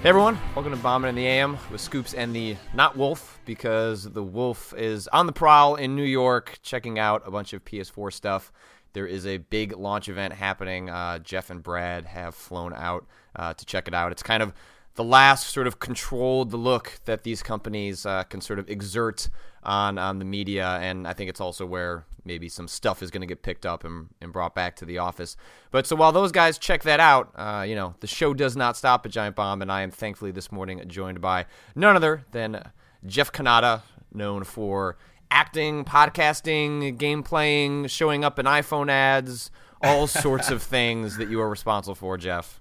Hey everyone, welcome to Bombing in the AM with Scoops and the not Wolf because the Wolf is on the prowl in New York checking out a bunch of PS4 stuff. There is a big launch event happening. Uh, Jeff and Brad have flown out uh, to check it out. It's kind of the last sort of controlled look that these companies uh, can sort of exert on on the media, and I think it's also where maybe some stuff is going to get picked up and, and brought back to the office. But so while those guys check that out, uh, you know the show does not stop at Giant Bomb, and I am thankfully this morning joined by none other than Jeff Cannata, known for acting, podcasting, game playing, showing up in iPhone ads, all sorts of things that you are responsible for, Jeff.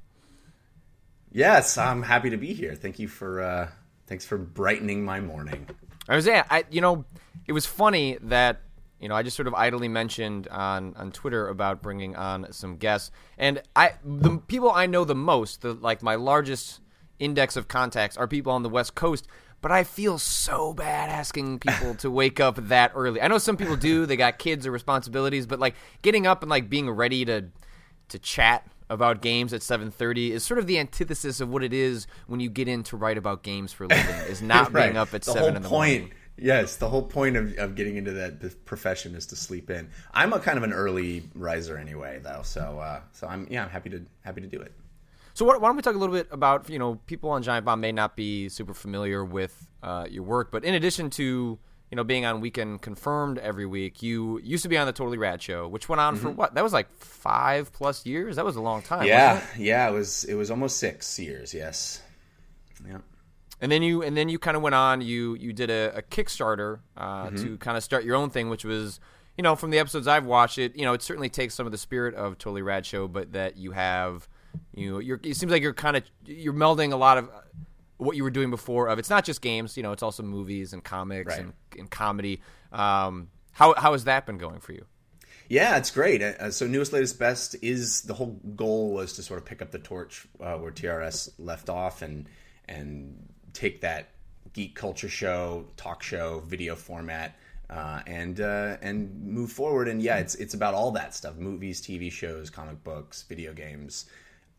Yes, I'm happy to be here. Thank you for uh, thanks for brightening my morning. I was yeah, I you know, it was funny that you know I just sort of idly mentioned on on Twitter about bringing on some guests, and I the people I know the most, the like my largest index of contacts are people on the West Coast. But I feel so bad asking people to wake up that early. I know some people do; they got kids or responsibilities, but like getting up and like being ready to to chat about games at 7:30 is sort of the antithesis of what it is when you get in to write about games for a living is not right. being up at the 7 whole in the point, morning. Yes, the whole point of, of getting into that profession is to sleep in. I'm a kind of an early riser anyway, though, so uh, so I'm yeah I'm happy to happy to do it. So why don't we talk a little bit about you know people on Giant Bomb may not be super familiar with uh, your work, but in addition to you know, being on Weekend Confirmed every week. You used to be on the Totally Rad Show, which went on mm-hmm. for what? That was like five plus years. That was a long time. Yeah, it? yeah. It was. It was almost six years. Yes. Yeah. And then you and then you kind of went on. You you did a, a Kickstarter uh, mm-hmm. to kind of start your own thing, which was. You know, from the episodes I've watched, it you know it certainly takes some of the spirit of Totally Rad Show, but that you have, you know, you're, it seems like you're kind of you're melding a lot of what you were doing before of it's not just games you know it's also movies and comics right. and, and, comedy um, how, how has that been going for you yeah it's great uh, so newest latest best is the whole goal was to sort of pick up the torch uh, where trs left off and and take that geek culture show talk show video format uh, and uh, and move forward. And yeah it's it's about all that stuff movies tv shows comic books video games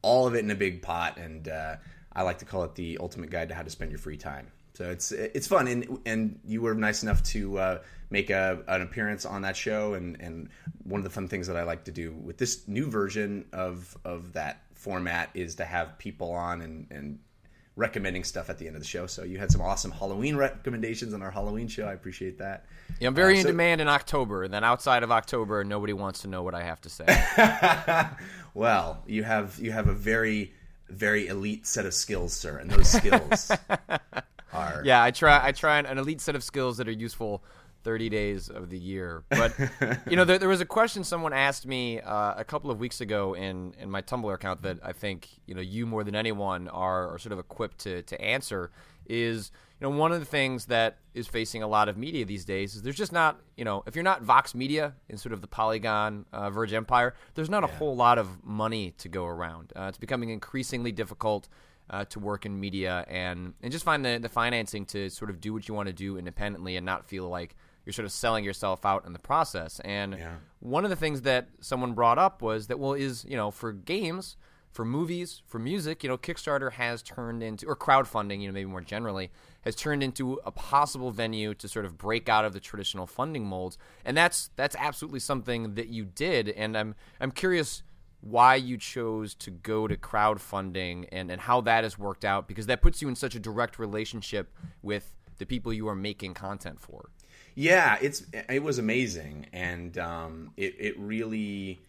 all of it in a big pot. And uh, I like to call it the ultimate guide to how to spend your free time. So it's it's fun, and and you were nice enough to uh, make a, an appearance on that show, and and one of the fun things that I like to do with this new version of of that format is to have people on and and recommending stuff at the end of the show. So you had some awesome Halloween recommendations on our Halloween show. I appreciate that. Yeah, I'm very uh, in demand in October. And then outside of October, nobody wants to know what I have to say. well, you have you have a very very elite set of skills, sir, and those skills are yeah. I try I try an elite set of skills that are useful 30 days of the year. But you know, there, there, was a question someone asked me uh, a couple of weeks ago in in my Tumblr account that I think you know you more than anyone are, are sort of equipped to to answer is you know one of the things that is facing a lot of media these days is there's just not you know if you're not Vox Media in sort of the Polygon uh, Verge Empire, there's not yeah. a whole lot of money to go around. Uh, it's becoming increasingly difficult. Uh, to work in media and and just find the, the financing to sort of do what you want to do independently and not feel like you're sort of selling yourself out in the process. And yeah. one of the things that someone brought up was that well is you know for games for movies, for music, you know, Kickstarter has turned into, or crowdfunding, you know, maybe more generally, has turned into a possible venue to sort of break out of the traditional funding molds, and that's that's absolutely something that you did. And I'm I'm curious why you chose to go to crowdfunding and and how that has worked out because that puts you in such a direct relationship with the people you are making content for. Yeah, it's it was amazing, and um, it it really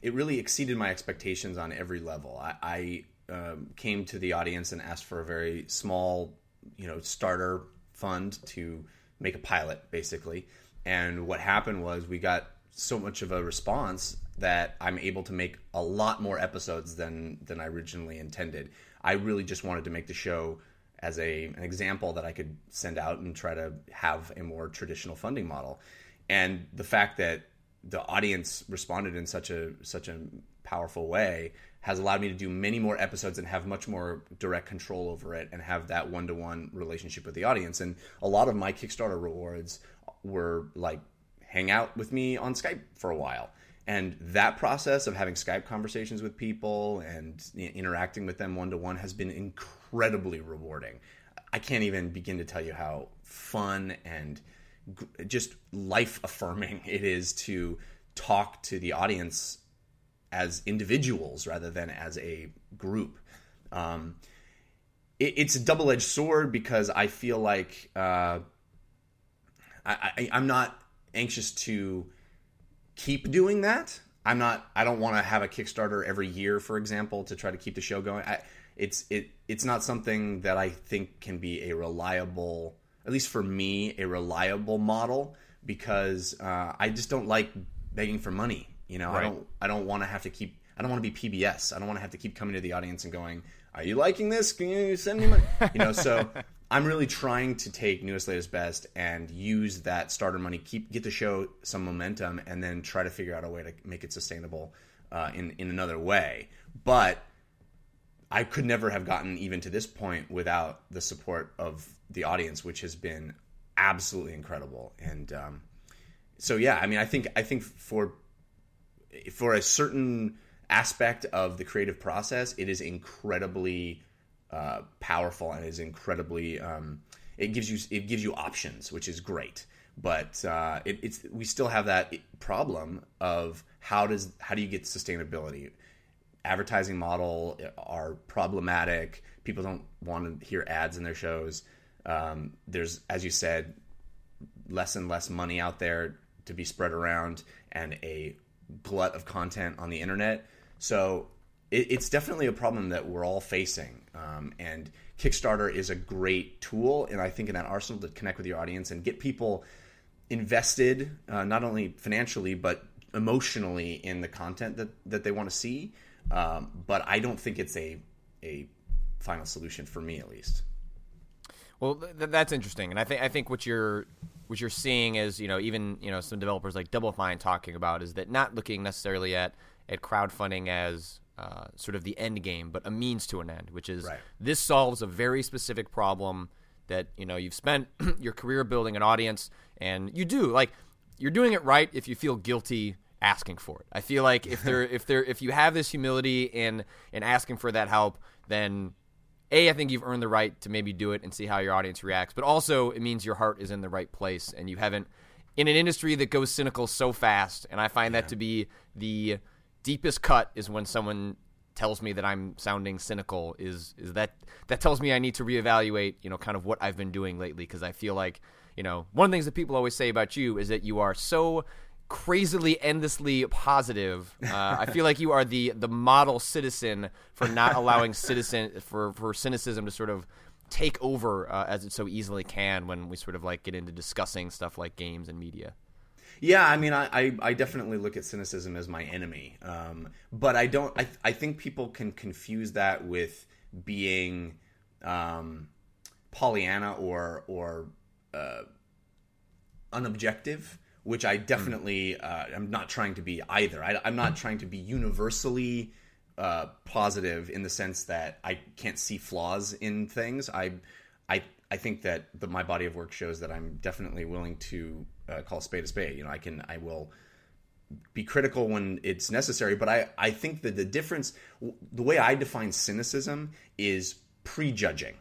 it really exceeded my expectations on every level. I, I um, came to the audience and asked for a very small, you know, starter fund to make a pilot, basically. And what happened was we got so much of a response that I'm able to make a lot more episodes than than I originally intended. I really just wanted to make the show as a an example that I could send out and try to have a more traditional funding model. And the fact that the audience responded in such a such a powerful way has allowed me to do many more episodes and have much more direct control over it and have that one-to-one relationship with the audience and a lot of my kickstarter rewards were like hang out with me on skype for a while And that process of having Skype conversations with people and interacting with them one to one has been incredibly rewarding. I can't even begin to tell you how fun and just life affirming it is to talk to the audience as individuals rather than as a group. Um, it, it's a double edged sword because I feel like uh, I, am not anxious to keep doing that. I'm not. I don't want to have a Kickstarter every year, for example, to try to keep the show going. I, it's it it's not something that I think can be a reliable, at least for me, a reliable model because uh, I just don't like begging for money. You know, right. I don't I don't want to have to keep. I don't want to be PBS. I don't want to have to keep coming to the audience and going, "Are you liking this? Can you send me money?" you know, so I'm really trying to take newest latest best and use that starter money, keep get the show some momentum, and then try to figure out a way to make it sustainable uh, in in another way. But I could never have gotten even to this point without the support of the audience, which has been absolutely incredible. And um, so, yeah, I mean, I think I think for for a certain aspect of the creative process, it is incredibly uh, powerful and is incredibly. Um, it gives you it gives you options, which is great. But uh, it, it's we still have that problem of how does how do you get sustainability? Advertising model are problematic. People don't want to hear ads in their shows. Um, there's, as you said, less and less money out there to be spread around, and a glut of content on the internet. So it, it's definitely a problem that we're all facing. Um, and Kickstarter is a great tool, and I think in that arsenal to connect with your audience and get people invested, uh, not only financially but emotionally in the content that, that they want to see. Um, but I don't think it's a a final solution for me, at least. Well, th- that's interesting, and I think I think what you're what you're seeing is you know even you know some developers like Double Fine talking about is that not looking necessarily at at crowdfunding as uh, sort of the end game, but a means to an end, which is right. this solves a very specific problem that you know you've spent your career building an audience, and you do like you're doing it right if you feel guilty asking for it. I feel like if there if there if you have this humility in in asking for that help, then a I think you've earned the right to maybe do it and see how your audience reacts, but also it means your heart is in the right place and you haven't in an industry that goes cynical so fast, and I find yeah. that to be the deepest cut is when someone tells me that I'm sounding cynical is is that that tells me I need to reevaluate, you know, kind of what I've been doing lately because I feel like, you know, one of the things that people always say about you is that you are so crazily endlessly positive. Uh, I feel like you are the the model citizen for not allowing citizen for for cynicism to sort of take over uh, as it so easily can when we sort of like get into discussing stuff like games and media. Yeah, I mean, I, I, I, definitely look at cynicism as my enemy, um, but I don't. I, I think people can confuse that with being um, Pollyanna or or uh, unobjective, which I definitely uh, I'm not trying to be either. I, am not trying to be universally uh, positive in the sense that I can't see flaws in things. I I I think that the, my body of work shows that I'm definitely willing to uh, call spade a spade. You know, I can, I will be critical when it's necessary, but I, I think that the difference, the way I define cynicism is prejudging.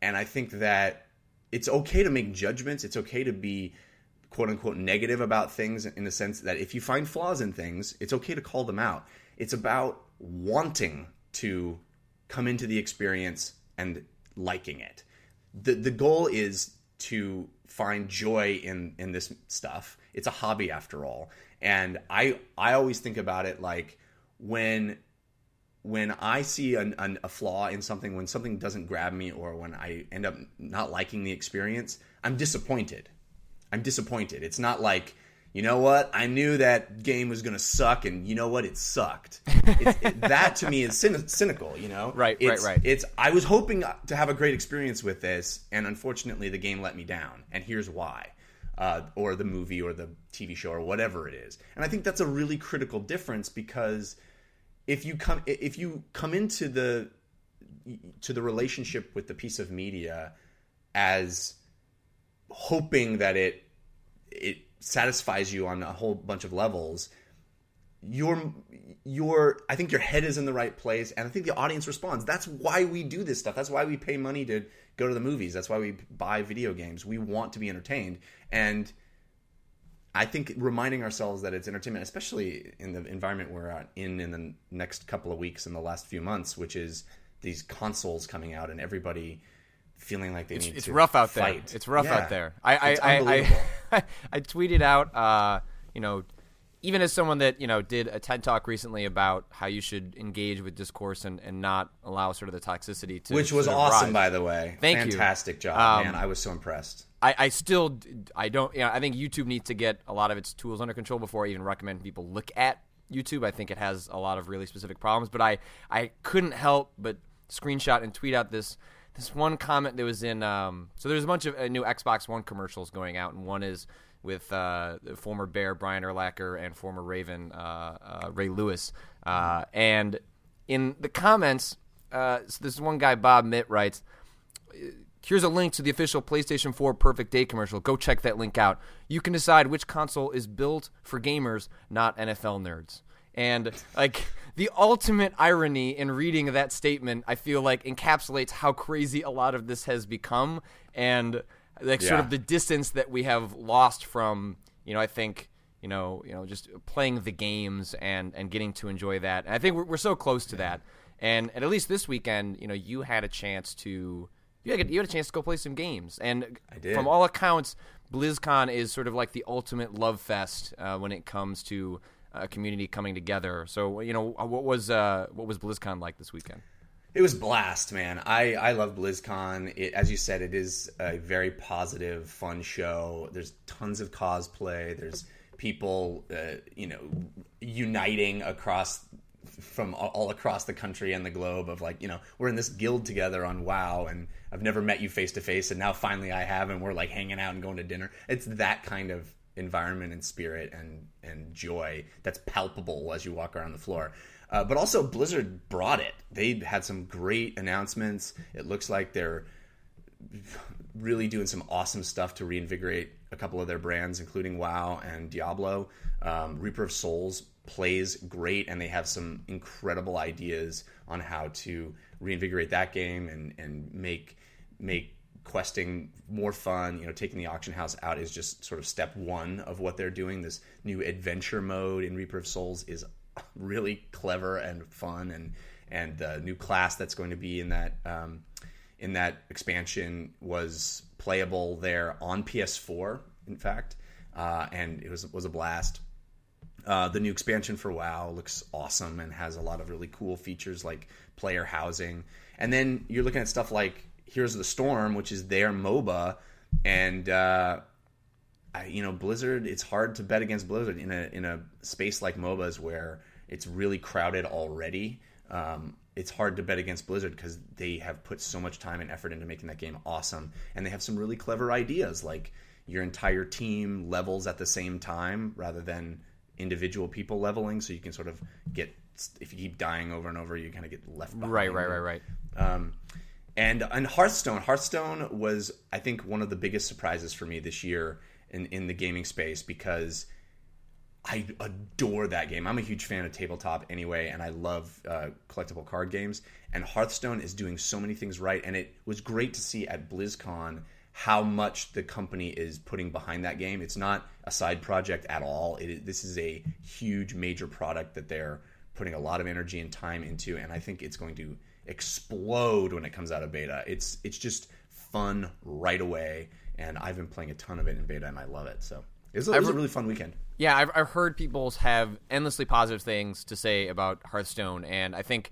And I think that it's okay to make judgments. It's okay to be quote unquote negative about things in the sense that if you find flaws in things, it's okay to call them out. It's about wanting to come into the experience and liking it. The the goal is to find joy in in this stuff. It's a hobby after all. And I I always think about it like when when I see an, an, a flaw in something, when something doesn't grab me, or when I end up not liking the experience, I'm disappointed. I'm disappointed. It's not like you know what? I knew that game was going to suck, and you know what? It sucked. it, that to me is cynical. You know, right, it's, right, right. It's I was hoping to have a great experience with this, and unfortunately, the game let me down, and here's why. Uh, or the movie, or the TV show, or whatever it is, and I think that's a really critical difference because if you come if you come into the to the relationship with the piece of media as hoping that it it satisfies you on a whole bunch of levels your your I think your head is in the right place, and I think the audience responds. That's why we do this stuff. That's why we pay money to go to the movies. That's why we buy video games. We want to be entertained, and I think reminding ourselves that it's entertainment, especially in the environment we're in in the next couple of weeks in the last few months, which is these consoles coming out and everybody feeling like they it's, need it's to rough out fight. there. It's rough Yeah. out there. I I, I. I, I tweeted out, uh, you know, even as someone that you know did a TED talk recently about how you should engage with discourse and, and not allow sort of the toxicity to which was awesome, rise. by the way. Thank you. Fantastic job, Um, man. I was so impressed. I, I still I don't you know, I think YouTube needs to get a lot of its tools under control before I even recommend people look at YouTube. I think it has a lot of really specific problems, but I, I couldn't help but screenshot and tweet out this this one comment that was in um, so there's a bunch of uh, new Xbox One commercials going out and one is with uh, former Bear Brian Urlacher and former Raven uh, uh, Ray Lewis uh, and in the comments uh, so this one guy Bob Mitt writes Here's a link to the official PlayStation 4 Perfect Day commercial. Go check that link out. You can decide which console is built for gamers, not NFL nerds. And like the ultimate irony in reading that statement, I feel like encapsulates how crazy a lot of this has become and like sort of the distance that we have lost from, you know, I think you know, you know, just playing the games and and getting to enjoy that. And I think we're, we're so close to that. And, and at least this weekend, you know, you had a chance to you had, you had a chance to go play some games. And I did. from all accounts, BlizzCon is sort of like the ultimate love fest uh, when it comes to a community coming together. So, you know, what was uh, what was BlizzCon like this weekend? It was blast, man. I, I love BlizzCon. It, as you said, it is a very positive, fun show. There's tons of cosplay. There's people, uh, you know, uniting across from all across the country and the globe. Of like, you know, we're in this guild together on WoW, and I've never met you face to face, and now finally I have, and we're like hanging out and going to dinner. It's that kind of environment and spirit and and joy that's palpable as you walk around the floor. Uh, but also Blizzard brought it. They had some great announcements. It looks like they're really doing some awesome stuff to reinvigorate a couple of their brands, including WoW and Diablo. Um, Reaper of Souls plays great, and they have some incredible ideas on how to reinvigorate that game and and make make questing more fun. You know, taking the auction house out is just sort of step one of what they're doing. This new adventure mode in Reaper of Souls is really clever and fun, and and the new class that's going to be in that um, in that expansion was playable there on PS4, in fact, uh, and it was was a blast. Uh, the new expansion for WoW looks awesome and has a lot of really cool features like player housing. And then you're looking at stuff like Heroes of the Storm, which is their MOBA, and uh, I, you know Blizzard. It's hard to bet against Blizzard in a in a space like MOBAs where it's really crowded already. Um, it's hard to bet against Blizzard because they have put so much time and effort into making that game awesome, and they have some really clever ideas like your entire team levels at the same time rather than individual people leveling, so you can sort of get if you keep dying over and over, you kind of get left behind. Right, right, right, right. Um, and and Hearthstone, Hearthstone was I think one of the biggest surprises for me this year in in the gaming space because I adore that game. I'm a huge fan of tabletop anyway, and I love uh, collectible card games. And Hearthstone is doing so many things right, and it was great to see at BlizzCon how much the company is putting behind that game. It's not a side project at all. It is, this is a huge, major product that they're putting a lot of energy and time into, and I think it's going to explode when it comes out of beta. It's it's just fun right away, and I've been playing a ton of it in beta, and I love it. So it was, a- it was a really fun weekend. Yeah, I've, I've heard people have endlessly positive things to say about Hearthstone, and I think,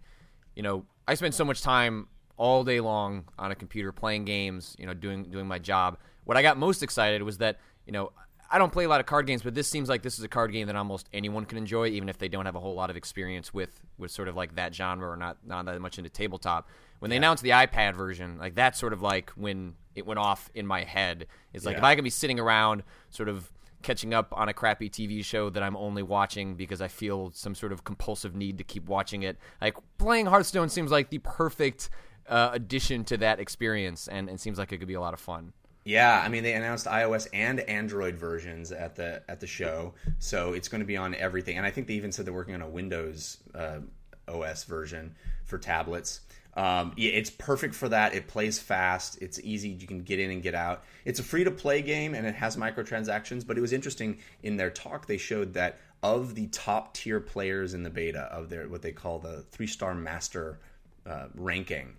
you know, I spend so much time all day long on a computer playing games, you know, doing doing my job. What I got most excited was that, you know, I don't play a lot of card games, but this seems like this is a card game that almost anyone can enjoy, even if they don't have a whole lot of experience with with sort of like that genre or not not that much into tabletop. When they announced the iPad version, like that's sort of like when it went off in my head. It's like Yeah. if I can be sitting around, sort of catching up on a crappy TV show that I'm only watching because I feel some sort of compulsive need to keep watching it. Like playing Hearthstone seems like the perfect uh, addition to that experience, and it seems like it could be a lot of fun. Yeah, I mean they announced iOS and Android versions at the at the show, so it's going to be on everything. And I think they even said they're working on a Windows uh, OS version for tablets. Um, yeah, it's perfect for that. It plays fast. It's easy. You can get in and get out. It's a free to play game and it has microtransactions. But it was interesting in their talk. They showed that of the top tier players in the beta of their what they call the three star master uh, ranking,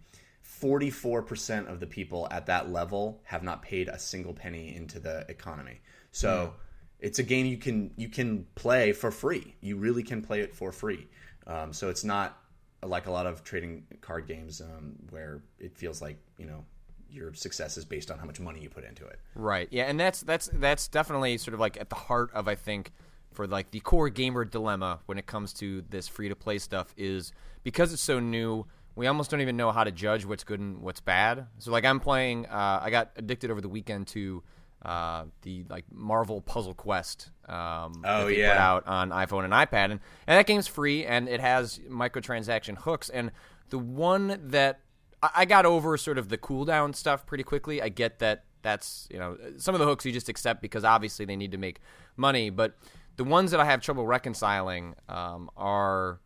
44% of the people at that level have not paid a single penny into the economy. So it's a game you can you can play for free. You really can play it for free. Um, so it's not like a lot of trading card games um, where it feels like you know your success is based on how much money you put into it. Right. Yeah, and that's that's that's definitely sort of like at the heart of I think for like the core gamer dilemma when it comes to this free to play stuff is because it's so new we almost don't even know how to judge what's good and what's bad. So like I'm playing, uh, I got addicted over the weekend to uh, the like Marvel Puzzle Quest. Um, Oh, that yeah. put out on iPhone and iPad, and, and that game's free and it has microtransaction hooks. And the one that I, I got over sort of the cooldown stuff pretty quickly. I get that that's you know some of the hooks you just accept because obviously they need to make money, but the ones that I have trouble reconciling um, are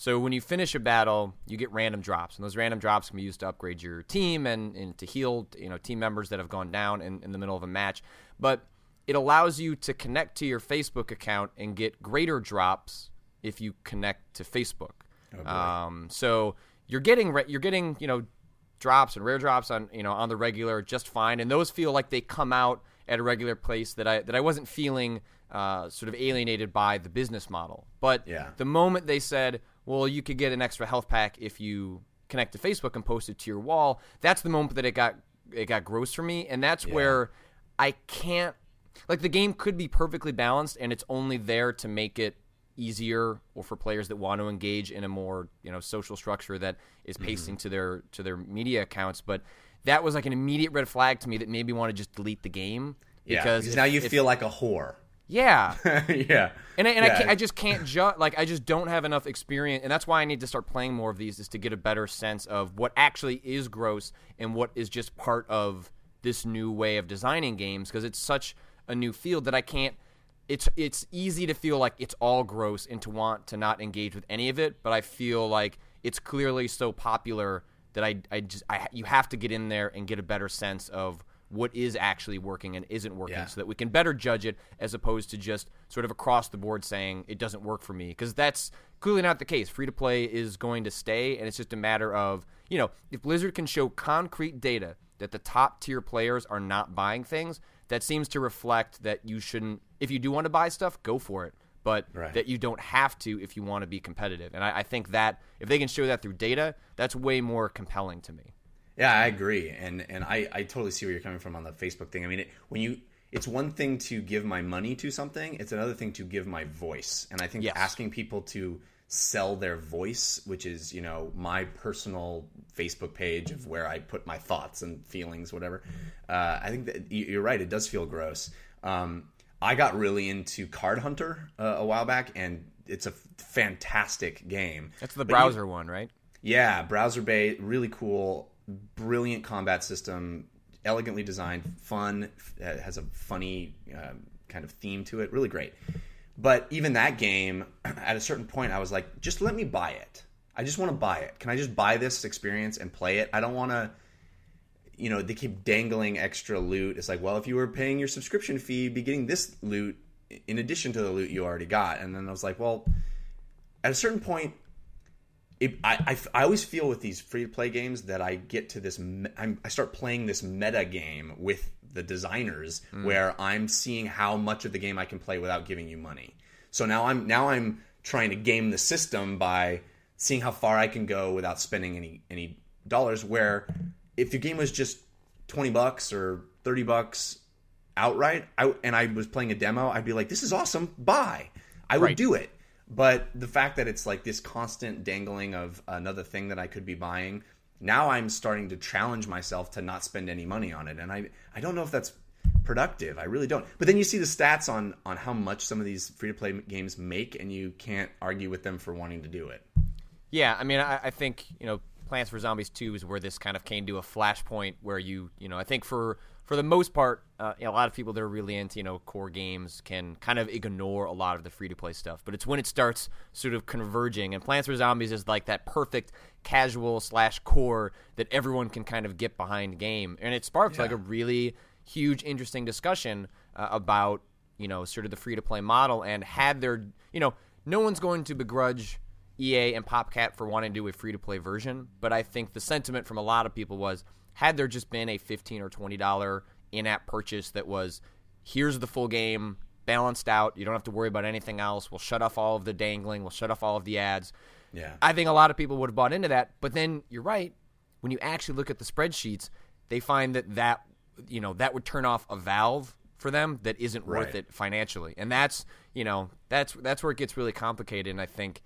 so when you finish a battle, you get random drops, and those random drops can be used to upgrade your team and, and to heal, you know, team members that have gone down in, in the middle of a match. But it allows you to connect to your Facebook account and get greater drops if you connect to Facebook. um, so you're getting re- you're getting you know drops and rare drops on you know on the regular just fine, and those feel like they come out at a regular place that I that I wasn't feeling uh, sort of alienated by the business model. But Yeah. the moment they said, well, you could get an extra health pack if you connect to Facebook and post it to your wall, that's the moment that it got it got gross for me, and that's where I can't like the game could be perfectly balanced and it's only there to make it easier or for players that want to engage in a more you know social structure that is Mm-hmm. pacing to their to their media accounts but that was like an immediate red flag to me that made me want to just delete the game Yeah, because because if- now you if- feel like a whore. Yeah yeah, and I, and I, Yeah. can't, I just can't judge. Like I just don't have enough experience, and that's why I need to start playing more of these, is to get a better sense of what actually is gross and what is just part of this new way of designing games. Because it's such a new field that I can't. It's it's easy to feel like it's all gross and to want to not engage with any of it, but I feel like it's clearly so popular that I I just I you have to get in there and get a better sense of what is actually working and isn't working Yeah. so that we can better judge it as opposed to just sort of across the board saying it doesn't work for me because that's clearly not the case free to play is going to stay and it's just a matter of you know if blizzard can show concrete data that the top tier players are not buying things that seems to reflect that you shouldn't if you do want to buy stuff go for it but Right. that you don't have to if you want to be competitive and I, I think that if they can show that through data that's way more compelling to me Yeah, I agree, and and I, I totally see where you're coming from on the Facebook thing. I mean, it, when you, it's one thing to give my money to something; it's another thing to give my voice. And I think Yes. asking people to sell their voice, which is you know my personal Facebook page of where I put my thoughts and feelings, whatever. Uh, I think that you- you're right; it does feel gross. Um, I got really into Card Hunter uh, a while back, and it's a fantastic game. that's the But you- browser one right yeah, browser based, really cool, brilliant combat system, elegantly designed, fun, uh, has a funny um, kind of theme to it, really great. But even that game, at a certain point, I was like, just let me buy it. I just want to buy it. Can I just buy this experience and play it? I don't want to. You know, they keep dangling extra loot. It's like, well, if you were paying your subscription fee, you'd be getting this loot in addition to the loot you already got. And then I was like, well, at a certain point, it, I, I, I always feel with these free to play games that I get to this, I'm, I start playing this meta game with the designers hmm. where I'm seeing how much of the game I can play without giving you money. So now I'm now I'm trying to game the system by seeing how far I can go without spending any any dollars. Where if your game was just twenty bucks or thirty bucks outright, I, and I was playing a demo, I'd be like, "This is awesome, buy." I would Right. do it. But the fact that it's like this constant dangling of another thing that I could be buying, now I'm starting to challenge myself to not spend any money on it, and I I don't know if that's productive. I really don't. But then you see the stats on on how much some of these free to play games make, and you can't argue with them for wanting to do it. Yeah, I mean, I, I think you know Plants vs Zombies 2 is where this kind of came to a flashpoint where you, you know, I think for for the most part, uh, you know, a lot of people that are really into, you know, core games can kind of ignore a lot of the free to play stuff. But it's when it starts sort of converging, and Plants vs Zombies is like that perfect casual slash core that everyone can kind of get behind game, and it sparked yeah. like a really huge, interesting discussion uh, about, you know, sort of the free to play model, and had there, you know, no one's going to begrudge EA and PopCap for wanting to do a free to play version, but I think the sentiment from a lot of people was had there just been a fifteen or twenty dollar in app purchase that was here's the full game balanced out, you don't have to worry about anything else. We'll shut off all of the dangling, we'll shut off all of the ads. Yeah. I think a lot of people would have bought into that, but then you're right, when you actually look at the spreadsheets, they find that that you know, that would turn off a valve for them that isn't right. worth it financially. And that's, you know, that's that's where it gets really complicated and I think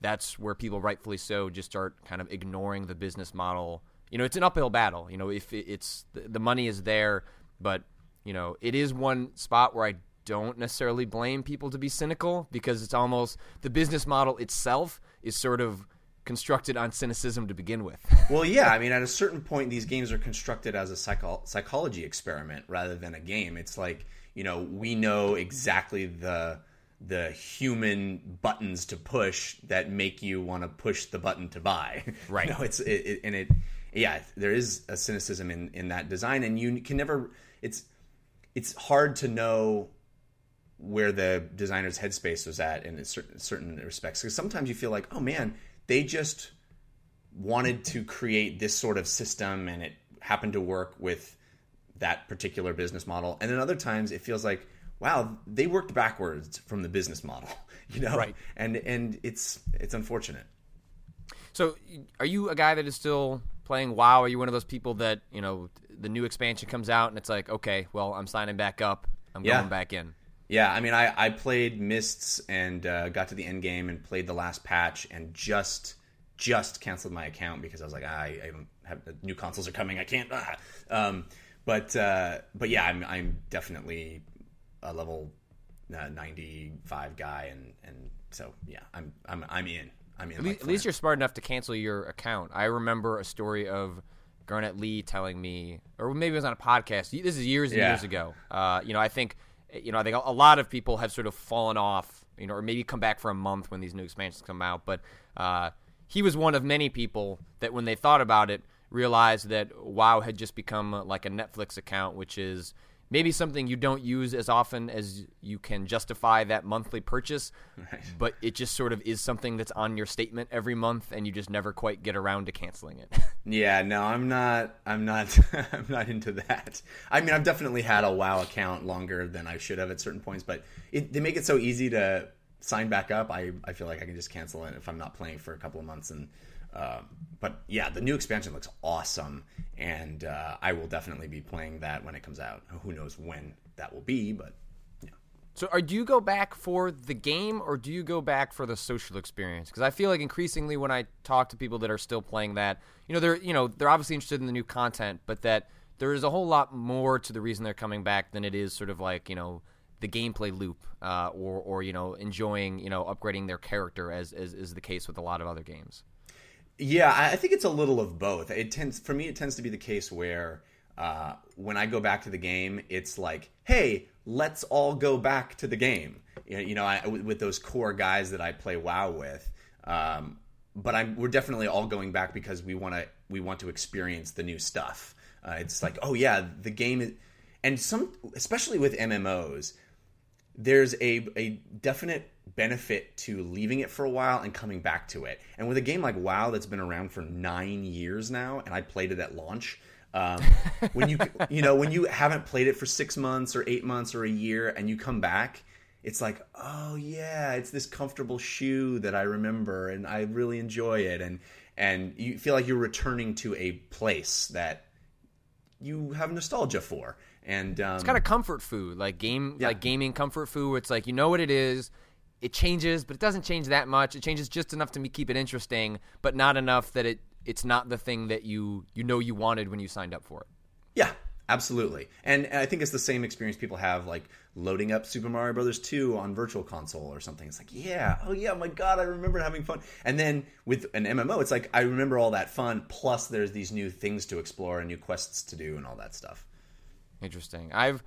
that's where people rightfully so just start kind of ignoring the business model. You know, it's an uphill battle. You know, if it's the money is there, but you know, it is one spot where I don't necessarily blame people to be cynical because it's almost the business model itself is sort of constructed on cynicism to begin with. well, yeah, I mean, at a certain point, these games are constructed as a psycho- psychology experiment rather than a game. It's like you know, we know exactly the the human buttons to push that make you want to push the button to buy. Right. you know, it's it, it, and it yeah, there is a cynicism in in that design and you can never it's it's hard to know where the designer's headspace was at in certain certain respects because sometimes you feel like, "Oh man, they just wanted to create this sort of system and it happened to work with that particular business model." And then other times it feels like wow, they worked backwards from the business model, you know, right? And and it's it's unfortunate. So, are you a guy that is still playing WoW? Are you one of those people that you know the new expansion comes out and it's like, okay, well, I'm signing back up, I'm yeah. going back in. Yeah, I mean, I, I played Mists and uh, got to the end game and played the last patch and just just canceled my account because I was like, ah, I, I have new consoles are coming, I can't. Ah. Um, but uh, but yeah, I'm I'm definitely a level uh, 95 guy, and and so yeah, I'm I'm I'm in. I'm in. At, least, at least you're smart enough to cancel your account. I remember a story of Garnett Lee telling me, or maybe it was on a podcast. This is years and yeah. years ago. Uh, you know, I think you know I think a lot of people have sort of fallen off. You know, or maybe come back for a month when these new expansions come out. But uh, he was one of many people that when they thought about it realized that WoW had just become like a Netflix account, which is maybe something you don't use as often as you can justify that monthly purchase, right. but it just sort of is something that's on your statement every month, and you just never quite get around to canceling it. yeah, no, I'm not. I'm not. I'm not into that. I mean, I've definitely had a WoW account longer than I should have at certain points, but it, they make it so easy to sign back up. I I feel like I can just cancel it if I'm not playing for a couple of months and uh, but yeah, the new expansion looks awesome, and uh, I will definitely be playing that when it comes out. Who knows when that will be, but yeah. So, are, do you go back for the game, or do you go back for the social experience? Because I feel like increasingly when I talk to people that are still playing that, you know, they're you know they're obviously interested in the new content, but that there is a whole lot more to the reason they're coming back than it is sort of like you know the gameplay loop uh, or or you know enjoying you know upgrading their character as, as is the case with a lot of other games. Yeah, I think it's a little of both. It tends for me. It tends to be the case where uh, when I go back to the game, it's like, hey, let's all go back to the game. You know, I, with those core guys that I play WoW with. Um, but I'm, we're definitely all going back because we want to we want to experience the new stuff. Uh, it's like, oh yeah, the game is, and some especially with MMOs, there's a a definite benefit to leaving it for a while and coming back to it. And with a game like WoW that's been around for nine years now, and I played it at launch. Um, when you you know when you haven't played it for six months or eight months or a year, and you come back, it's like, oh yeah, it's this comfortable shoe that I remember, and I really enjoy it, and and you feel like you're returning to a place that you have nostalgia for. And um, it's kind of comfort food, like game, yeah. like gaming comfort food. It's like you know what it is it changes, but it doesn't change that much. It changes just enough to keep it interesting, but not enough that it it's not the thing that you you know you wanted when you signed up for it. Yeah, absolutely. And I think it's the same experience people have like loading up Super Mario Brothers 2 on Virtual Console or something. It's like, yeah, oh yeah, my god, I remember having fun. And then with an MMO, it's like I remember all that fun. Plus, there's these new things to explore and new quests to do and all that stuff. Interesting. I've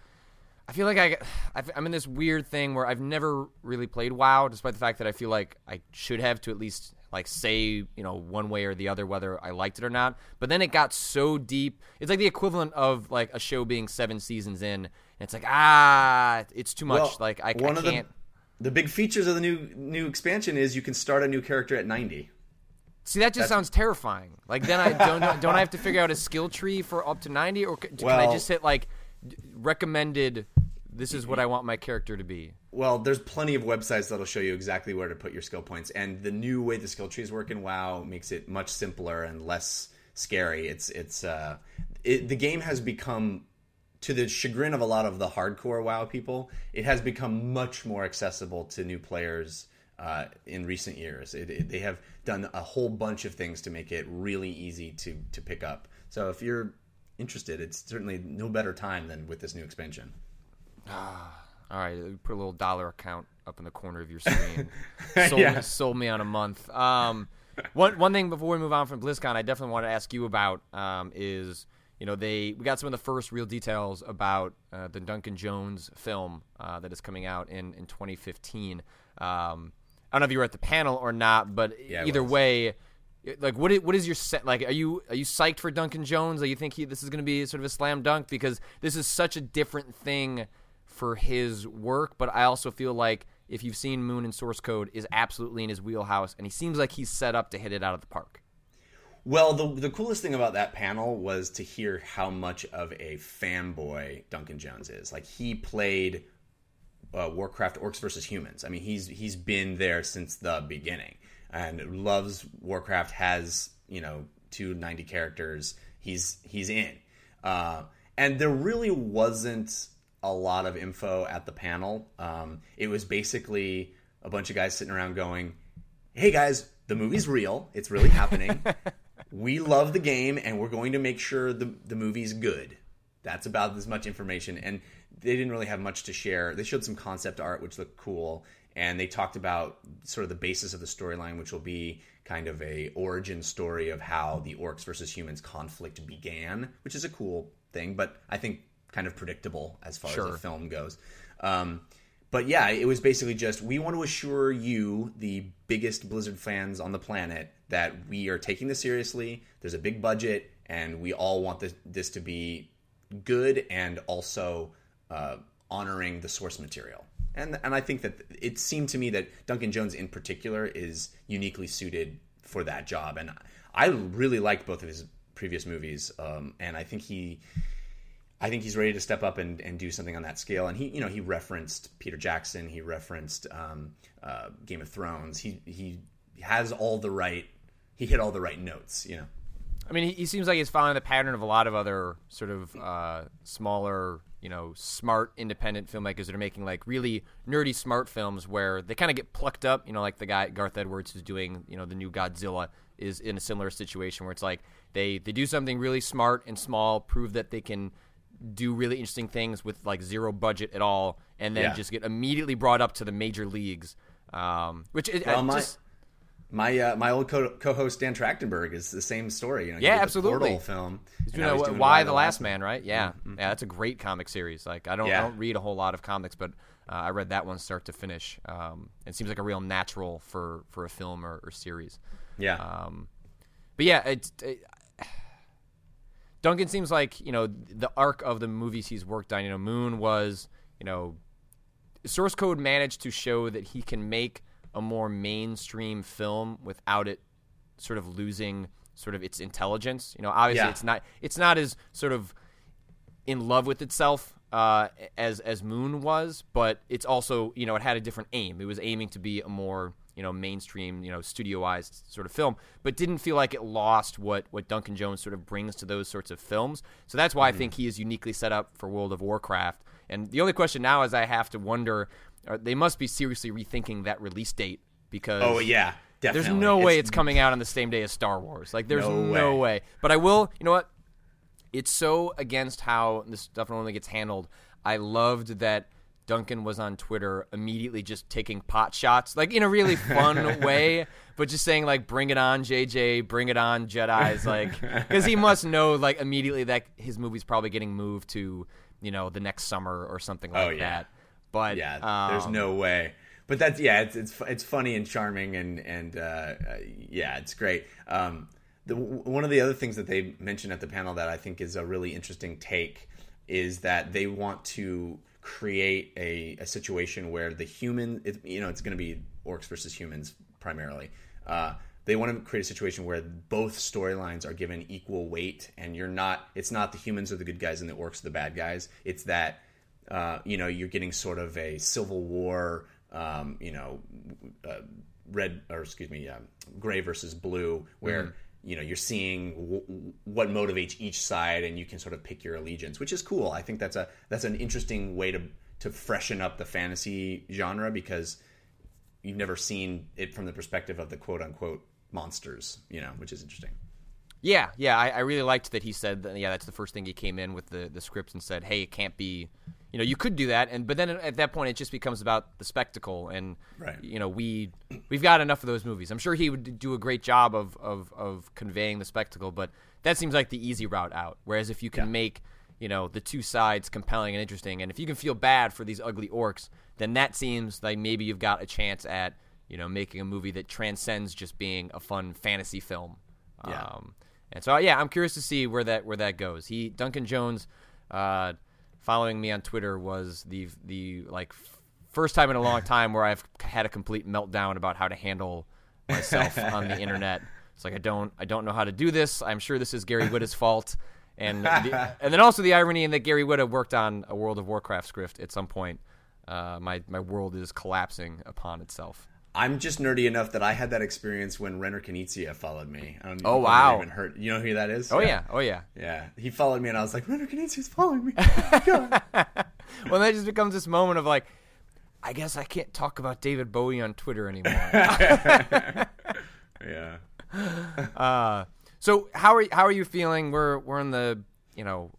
I feel like I, I'm in this weird thing where I've never really played WoW, despite the fact that I feel like I should have to at least like say you know one way or the other whether I liked it or not. But then it got so deep. It's like the equivalent of like a show being seven seasons in, and it's like ah, it's too much. Well, like I, one I of can't. The, the big features of the new new expansion is you can start a new character at 90. See, that just That's- sounds terrifying. Like then I don't don't I have to figure out a skill tree for up to ninety, or c- can I just hit like recommended? This is what I want my character to be. Well, there's plenty of websites that'll show you exactly where to put your skill points, and the new way the skill trees work in WoW makes it much simpler and less scary. It's it's uh, it, the game has become, to the chagrin of a lot of the hardcore WoW people, it has become much more accessible to new players uh, in recent years. It, it, they have done a whole bunch of things to make it really easy to to pick up. So if you're interested, it's certainly no better time than with this new expansion. Ah, all right, put a little dollar account up in the corner of your screen. sold, Yeah. sold me on a month. Um, one one thing before we move on from BlizzCon, I definitely want to ask you about um, is you know they we got some of the first real details about uh, the Duncan Jones film uh, that is coming out in in 2015. Um, I don't know if you were at the panel or not, but Yeah, either way. Like what? Is, what is your set? Like, are you are you psyched for Duncan Jones? Are you think he, this is going to be sort of a slam dunk because this is such a different thing for his work, but I also feel like if you've seen Moon and Source Code is absolutely in his wheelhouse, and he seems like he's set up to hit it out of the park. Well, the the coolest thing about that panel was to hear how much of a fanboy Duncan Jones is. Like he played uh, Warcraft Orcs versus Humans. I mean, he's he's been there since the beginning and loves Warcraft. Has you know two ninety characters. He's he's in, uh, and there really wasn't a lot of info at the panel. Um, it was basically a bunch of guys sitting around going, "Hey guys, the movie's real. It's really happening. we love the game, and we're going to make sure the the movie's good." That's about as much information, and they didn't really have much to share. They showed some concept art, which looked cool, and they talked about sort of the basis of the storyline, which will be kind of a origin story of how the orcs versus humans conflict began, which is a cool thing, but I think kind of predictable as far Sure. as the film goes. Um, but yeah, it was basically just we want to assure you, the biggest Blizzard fans on the planet, that we are taking this seriously. There's a big budget, and we all want this, this to be good and also uh, honoring the source material. And and I think that it seemed to me that Duncan Jones in particular is uniquely suited for that job. And I really liked both of his previous movies, um, and I think he. I think he's ready to step up and, and do something on that scale. And he, you know, he referenced Peter Jackson. He referenced um, uh, Game of Thrones. He he has all the right. He hit all the right notes. You know. I mean, he, he seems like he's following the pattern of a lot of other sort of uh, smaller, you know, smart independent filmmakers that are making like really nerdy smart films where they kind of get plucked up. You know, like the guy Gareth Edwards who's doing, you know, the new Godzilla is in a similar situation where it's like they they do something really smart and small, prove that they can do really interesting things with like zero budget at all, and then Yeah. just get immediately brought up to the major leagues. Um, which it, Well, I my just, my uh, my old co- co-host Dan Trachtenberg is the same story. You know, Yeah, absolutely. Portal film. You and now know, he's why, doing Y: The Last Man, right? Yeah, Mm-hmm. yeah, that's a great comic series. Like I don't, I don't read a whole lot of comics, but uh, I read that one start to finish. Um, it seems like a real natural for for a film or, or series. Yeah, Um, but yeah, it's it, Duncan seems like you know the arc of the movies he's worked on. You know, Moon was you know Source Code managed to show that he can make a more mainstream film without it sort of losing sort of its intelligence. You know, obviously Yeah. it's not it's not as sort of in love with itself uh, as as Moon was, but it's also you know it had a different aim. It was aiming to be a more you know mainstream you know studioized sort of film, but didn't feel like it lost what what Duncan Jones sort of brings to those sorts of films. So that's why I think he is uniquely set up for World of Warcraft. And the only question now is I have to wonder they must be seriously rethinking that release date because oh yeah, definitely. there's no way it's coming out on the same day as Star Wars. Like there's No no, way. way. But I will, you know what? it's so against how this stuff normally gets handled. I loved that Duncan was on Twitter immediately just taking pot shots, like in a really fun way, but just saying like "Bring it on, JJ! Bring it on, Jedi's!" Like because he must know like immediately that his movie's probably getting moved to you know the next summer or something like Oh, yeah. that. But Yeah, there's um, no way. But that's yeah, it's it's it's funny and charming and and uh, uh, yeah, it's great. Um, the, one of the other things that they mentioned at the panel that I think is a really interesting take is that they want to create a, a situation where the human, it, you know, it's going to be orcs versus humans primarily. Uh, they want to create a situation where both storylines are given equal weight, and you're not. It's not the humans are the good guys and the orcs are the bad guys. It's that uh, you know you're getting sort of a civil war um, you know uh, red or excuse me um, gray versus blue where you know you're seeing w- what motivates each side and you can sort of pick your allegiance which is cool i think that's a that's an interesting way to to freshen up the fantasy genre because you've never seen it from the perspective of the quote unquote monsters you know which is interesting Yeah, yeah, I, I really liked that he said that. Yeah, that's the first thing he came in with the the script and said, "Hey, it can't be." You know, you could do that, and but then at that point, it just becomes about the spectacle, and Right. you know, we we've got enough of those movies. I'm sure he would do a great job of of of conveying the spectacle, but that seems like the easy route out. Whereas if you can Yeah. make you know the two sides compelling and interesting, and if you can feel bad for these ugly orcs, then that seems like maybe you've got a chance at you know making a movie that transcends just being a fun fantasy film. Yeah. Um, and so yeah, I'm curious to see where that where that goes. He Duncan Jones, uh, following me on Twitter was the the like f- first time in a long time where I've had a complete meltdown about how to handle myself on the internet. It's like I don't I don't know how to do this. I'm sure this is Gary Whitta's fault. And the, and then also the irony in that Gary Whitta worked on a World of Warcraft script at some point. Uh, my my world is collapsing upon itself. I'm just nerdy enough that I had that experience when Reiner Knizia followed me. I don't Oh, wow. Even heard, you know who that is? Oh yeah, oh yeah. Yeah, he followed me, and I was like, Reiner Knizia's following me. well, that just becomes this moment of like, I guess I can't talk about David Bowie on Twitter anymore. yeah. uh, so how are how are you feeling? We're we're in the you know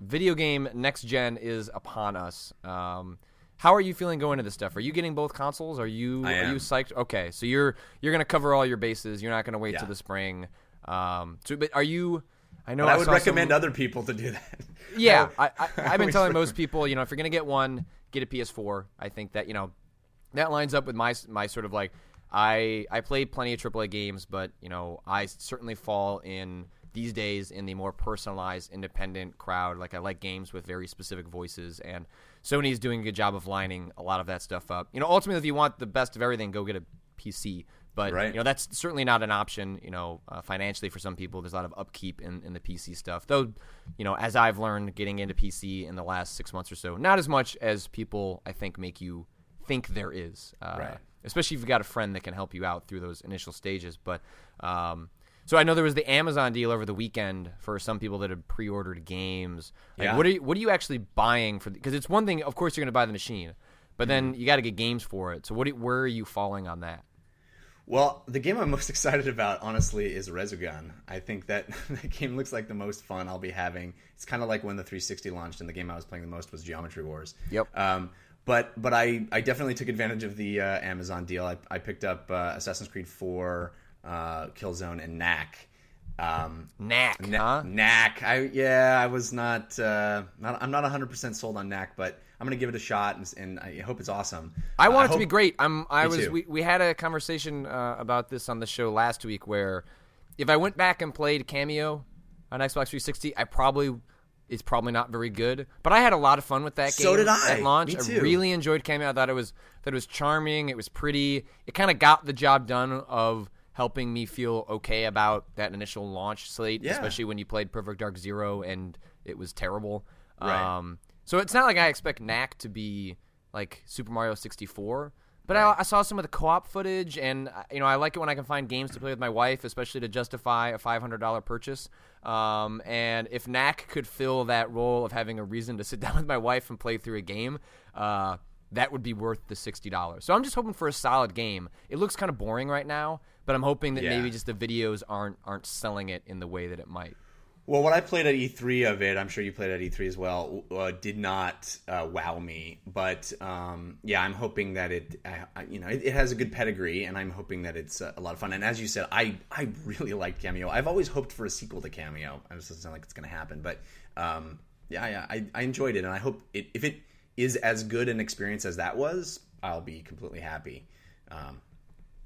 video game next gen is upon us. Um, how are you feeling going to this stuff? Are you getting both consoles? Are you are you psyched? Okay, so you're you're gonna cover all your bases. You're not gonna wait Yeah. till the spring. Um, so but are you? I know I I would recommend some- other people to do that. Yeah, I- I've been telling most people, you know, if you're gonna get one, get a PS4. I think that you know that lines up with my my sort of like I I play plenty of AAA games, but you know I certainly fall in these days in the more personalized, independent crowd. Like I like games with very specific voices, and sony is doing a good job of lining a lot of that stuff up. You know, ultimately, if you want the best of everything, go get a PC. But Right. you know that's certainly not an option. You know, uh, financially for some people, there's a lot of upkeep in, in the PC stuff. Though, you know, as I've learned getting into PC in the last six months or so, not as much as people I think make you think there is. Uh, Right. Especially if you've got a friend that can help you out through those initial stages. But um, so I know there was the Amazon deal over the weekend for some people that had pre-ordered games. Like, Yeah. What are you, what are you actually buying for? Because it's one thing, of course, you're going to buy the machine, but then Mm-hmm. you got to get games for it. So what? Where are you falling on that? Well, the game I'm most excited about, honestly, is Resogun. I think that that game looks like the most fun I'll be having. It's kind of like when the 360 launched, and the game I was playing the most was Geometry Wars. Yep. Um, but but I, I definitely took advantage of the uh, Amazon deal. I, I picked up uh, Assassin's Creed 4, uh, Killzone, and Knack. Um, Knack, Kna- huh? Knack. I yeah, I was not, uh, not I'm not 100 percent sold on Knack, but I'm gonna give it a shot, and, and I hope it's awesome. I want Uh, it to be great. I'm. I Me was. too. We, we had a conversation uh, about this on the show last week, where if I went back and played Kameo on Xbox 360, I probably it's probably not very good. But I had a lot of fun with that game. So did I. At launch, I really enjoyed Kameo. I thought it was that it was charming. It was pretty. It kind of got the job done of helping me feel okay about that initial launch slate, Yeah. especially when you played Perfect Dark Zero and it was terrible. Right. Um, so it's not like I expect Knack to be like Super Mario 64. But I, I saw some of the co-op footage, and uh, you know I like it when I can find games to play with my wife, especially to justify a five hundred dollar purchase. Um, and if Knack could fill that role of having a reason to sit down with my wife and play through a game, uh, that would be worth the sixty dollars. So I'm just hoping for a solid game. It looks kind of boring right now, but I'm hoping that Yeah. maybe just the videos aren't aren't selling it in the way that it might. Well, what I played at E3 of it, I'm sure you played at E3 as well, uh, did not uh, wow me. But um, yeah, I'm hoping that it, I, you know, it, it, has a good pedigree, and I'm hoping that it's a lot of fun. And as you said, I I really liked Kameo. I've always hoped for a sequel to Kameo. I just doesn't sound like it's going to happen, but um, yeah, yeah, I, I enjoyed it, and I hope it, if it is as good an experience as that was, I'll be completely happy. Um,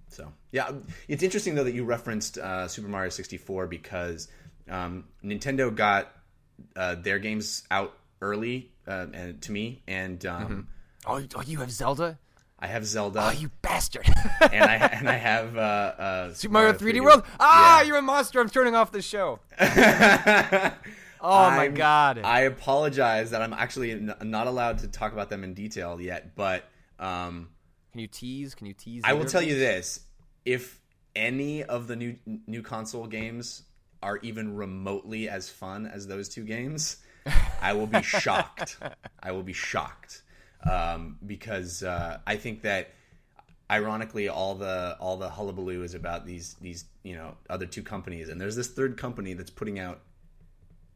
so yeah, it's interesting though that you referenced uh, Super Mario 64 because um, Nintendo got uh, their games out early uh, and to me, and um, mm-hmm. oh, oh, you have Zelda. I have Zelda. Oh, you bastard! and I and I have uh, uh, Super Mario 3D, 3D World. Ah, yeah. you're a monster! I'm turning off the show. oh I'm, my god! I apologize that I'm actually not allowed to talk about them in detail yet, but um, can you tease? Can you tease? I will tell you this: if any of the new new console games are even remotely as fun as those two games, I will be shocked. I will be shocked um, because uh, I think that ironically all the all the hullabaloo is about these these you know other two companies, and there's this third company that's putting out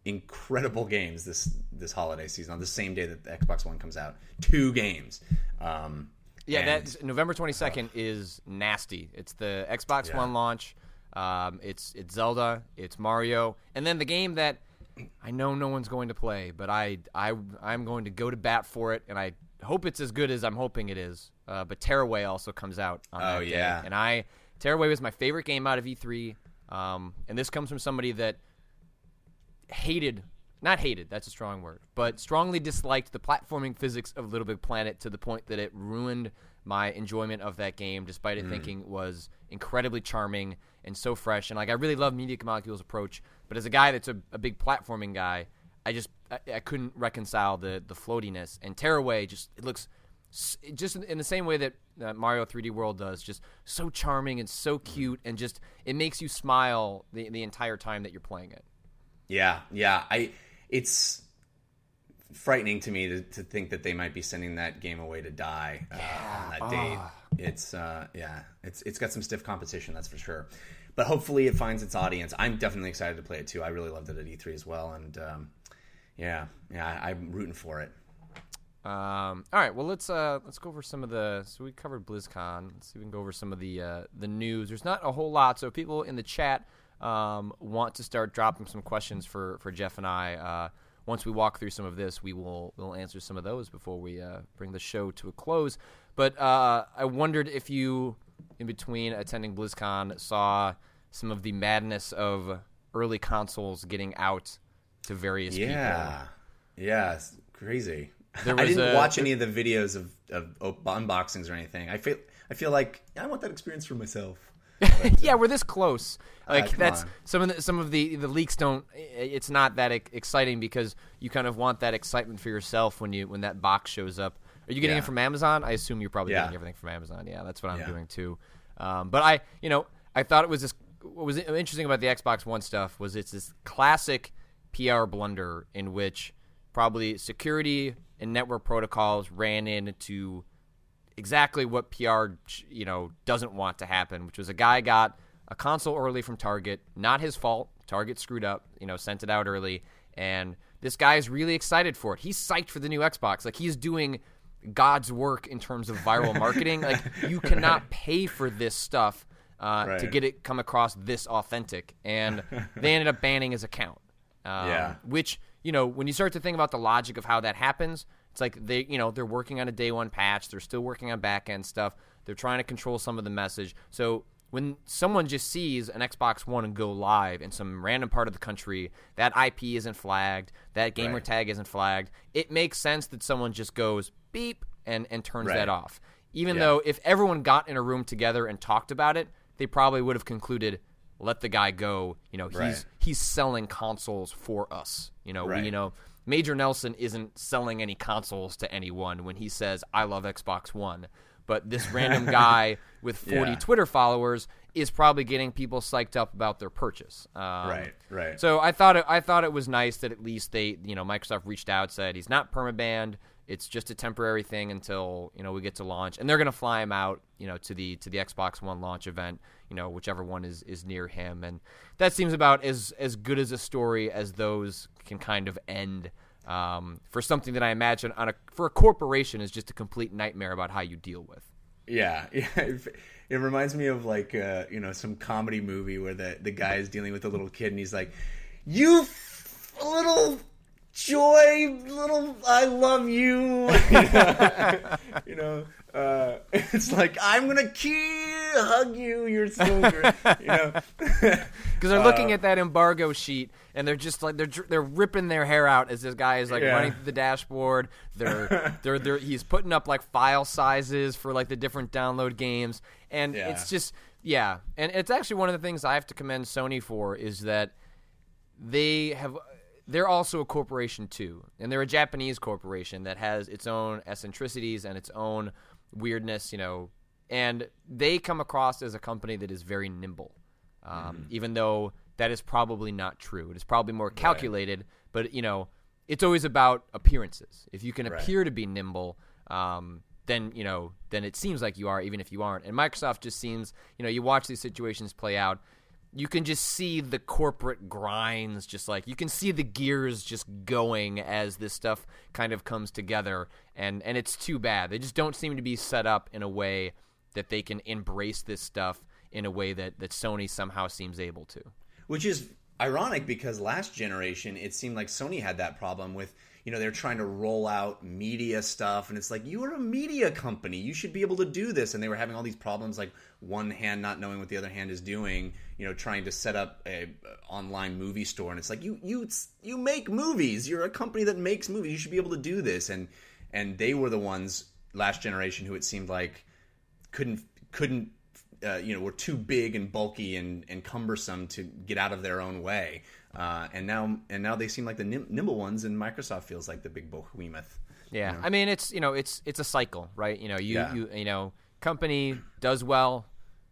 incredible games this this holiday season on the same day that the Xbox One comes out. Two games. Um, yeah, that's November twenty second uh, is nasty. It's the Xbox yeah. One launch. Um, it's it's Zelda, it's Mario, and then the game that I know no one's going to play, but I I I'm going to go to bat for it, and I hope it's as good as I'm hoping it is. Uh, but Tearaway also comes out. On oh yeah, day. and I Tearaway was my favorite game out of E3, um, and this comes from somebody that hated. Not hated, that's a strong word, but strongly disliked the platforming physics of LittleBigPlanet to the point that it ruined my enjoyment of that game, despite it mm. thinking was incredibly charming and so fresh. And like I really love Media Molecule's approach, but as a guy that's a, a big platforming guy, I just I, I, couldn't reconcile the the floatiness. And Tearaway just it looks just in the same way that uh, Mario 3D World does, just so charming and so cute, and just it makes you smile the the entire time that you're playing it. Yeah, yeah, I it's frightening to me to, to think that they might be sending that game away to die uh, yeah. on that date. Oh. It's uh, yeah, it's it's got some stiff competition, that's for sure. But hopefully, it finds its audience. I'm definitely excited to play it too. I really loved it at E3 as well, and um, yeah, yeah, I, am rooting for it. Um, all right, well let's uh, let's go over some of the. So we covered BlizzCon. Let's even go over some of the uh, the news. There's not a whole lot, so people in the chat um, want to start dropping some questions for for Jeff and I. Uh, once we walk through some of this, we will we'll answer some of those before we uh, bring the show to a close. But uh, I wondered if you, in between attending BlizzCon, saw some of the madness of early consoles getting out to various yeah. people. Yeah, yeah, it's crazy. I didn't a, watch any of the videos of, of unboxings or anything. I feel I feel like I want that experience for myself. yeah, we're this close. Like uh, that's on. some of the some of the the leaks don't. It's not that exciting because you kind of want that excitement for yourself when you when that box shows up. Are you getting yeah. it from Amazon? I assume you're probably yeah. getting everything from Amazon. Yeah, that's what I'm yeah. doing too. Um, but I, you know, I thought it was this. What was interesting about the Xbox One stuff was it's this classic PR blunder in which probably security and network protocols ran into exactly what PR you know doesn't want to happen, which was a guy got a console early from Target, not his fault. Target screwed up, you know, sent it out early, and this guy is really excited for it. He's psyched for the new Xbox. Like he's doing God's work in terms of viral marketing. like you cannot pay for this stuff uh, right. to get it come across this authentic, and they ended up banning his account. Um, yeah, which you know when you start to think about the logic of how that happens it's like they, you know, they're working on a day one patch. They're still working on back end stuff. They're trying to control some of the message. So when someone just sees an Xbox One and go live in some random part of the country, that IP isn't flagged, that gamer right. tag isn't flagged. It makes sense that someone just goes beep and and turns right. that off. Even yeah. though if everyone got in a room together and talked about it, they probably would have concluded let the guy go. You know, he's right. he's selling consoles for us. You know, we, you know Major Nelson isn't selling any consoles to anyone when he says, I love Xbox One. But this random guy with 40 yeah. Twitter followers is probably getting people psyched up about their purchase. Um, right, right. So I thought it, I thought it was nice that at least they, you know, Microsoft reached out, said he's not permabanned. it's just a temporary thing until you know we get to launch, and they're going to fly him out, you know, to the to the Xbox One launch event, you know, whichever one is is near him, and that seems about as as good as a story as those can kind of end. Um, for something that I imagine on a for a corporation is just a complete nightmare about how you deal with. Yeah, yeah. It, reminds me of like uh, you know some comedy movie where the the guy is dealing with a little kid and he's like, "You f- little joy, little I love you." you know, uh, it's like I'm gonna key hug you. You're so great. You know, because they're looking at that embargo sheet and they're just like they're they're ripping their hair out as this guy is like Yeah. running through the dashboard. They're they're they're he's putting up like file sizes for like the different download games, and Yeah. it's just yeah, and it's actually one of the things I have to commend Sony for is that they have they're also a corporation too and they're a japanese corporation that has its own eccentricities and its own weirdness you know and they come across as a company that is very nimble um, even though that is probably not true. It is probably more calculated but you know it's always about appearances. If you can Right. appear to be nimble um, then you know then it seems like you are even if you aren't. And microsoft just seems you know you watch these situations play out you can just see the corporate grinds just like you can see the gears just going as this stuff kind of comes together and and it's too bad. They just don't seem to be set up in a way that they can embrace this stuff in a way that that Sony somehow seems able to. Which is ironic because last generation it seemed like Sony had that problem with you know they're trying to roll out media stuff and it's like you're a media company. You should be able to do this. And they were having all these problems like one hand not knowing what the other hand is doing you know trying to set up a online movie store. And it's like you you you make movies. You're a company that makes movies. You should be able to do this. And and they were the ones last generation who it seemed like couldn't couldn't uh, you know were too big and bulky and, and cumbersome to get out of their own way. Uh, and now and now they seem like the nim- nimble ones, and Microsoft feels like the big behemoth. Yeah, I mean it's you know it's it's a cycle, right? You know, you Yeah. you you know, company does well,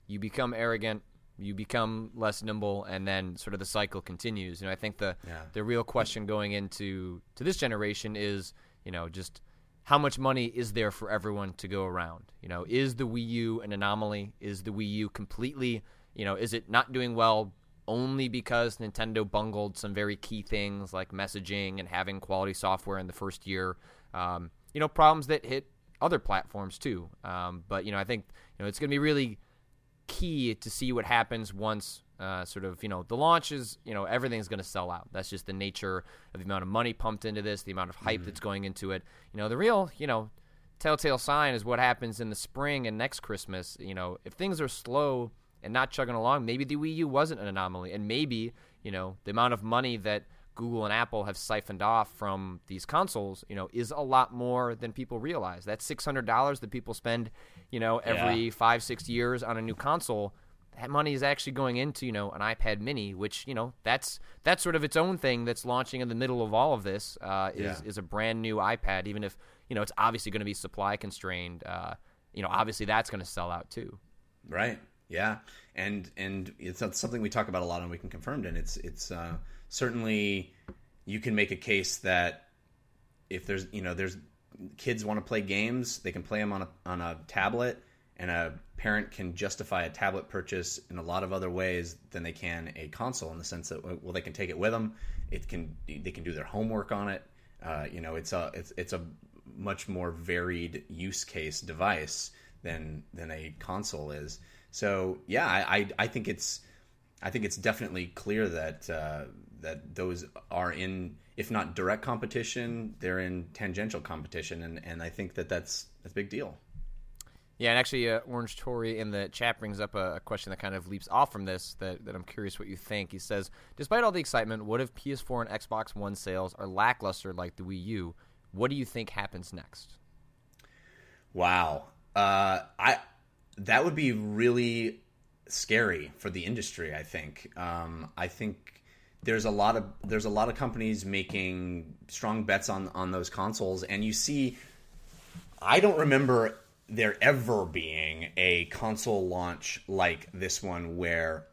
you become arrogant, you become less nimble, and then sort of the cycle continues. You know, I think the Yeah. the real question going into to this generation is you know just how much money is there for everyone to go around? You know, is the Wii U an anomaly? Is the Wii U completely you know is it not doing well? Only because Nintendo bungled some very key things like messaging and having quality software in the first year, um, you know, problems that hit other platforms too. Um, but you know, I think you know it's going to be really key to see what happens once uh, sort of you know the launch is you know everything's going to sell out. That's just the nature of the amount of money pumped into this, the amount of hype that's going into it. You know, the real you know telltale sign is what happens in the spring and next Christmas. You know, if things are slow and not chugging along, maybe the Wii U wasn't an anomaly, and maybe you know the amount of money that Google and Apple have siphoned off from these consoles, you know, is a lot more than people realize. That six hundred dollars that people spend, you know, every Yeah. five six years on a new console. That money is actually going into you know an iPad Mini, which you know that's that's sort of its own thing that's launching in the middle of all of this. Uh, is Yeah. is a brand new iPad, even if you know it's obviously going to be supply constrained. Uh, you know, obviously that's going to sell out too. Right. Yeah. And and it's something we talk about a lot, and we can confirm. And it's it's uh, certainly you can make a case that if there's you know there's kids want to play games, they can play them on a on a tablet, and a parent can justify a tablet purchase in a lot of other ways than they can a console. In the sense that well, they can take it with them, it can they can do their homework on it. Uh, you know, it's a it's it's a much more varied use case device than than a console is. So yeah, I I, I think it's I think it's definitely clear that uh, that those are in, if not direct competition, they're in tangential competition, and, and I think that that's that's a big deal. Yeah, and actually, uh, Orange Tory in the chat brings up a, a question that kind of leaps off from this that, that I'm curious what you think. He says, Despite all the excitement, what if PS4 and Xbox One sales are lackluster like the Wii U? What do you think happens next? Wow, uh, I that would be really scary for the industry. I think. Um, I think there's a lot of there's a lot of companies making strong bets on on those consoles, and you see. I don't remember there ever being a console launch like this one where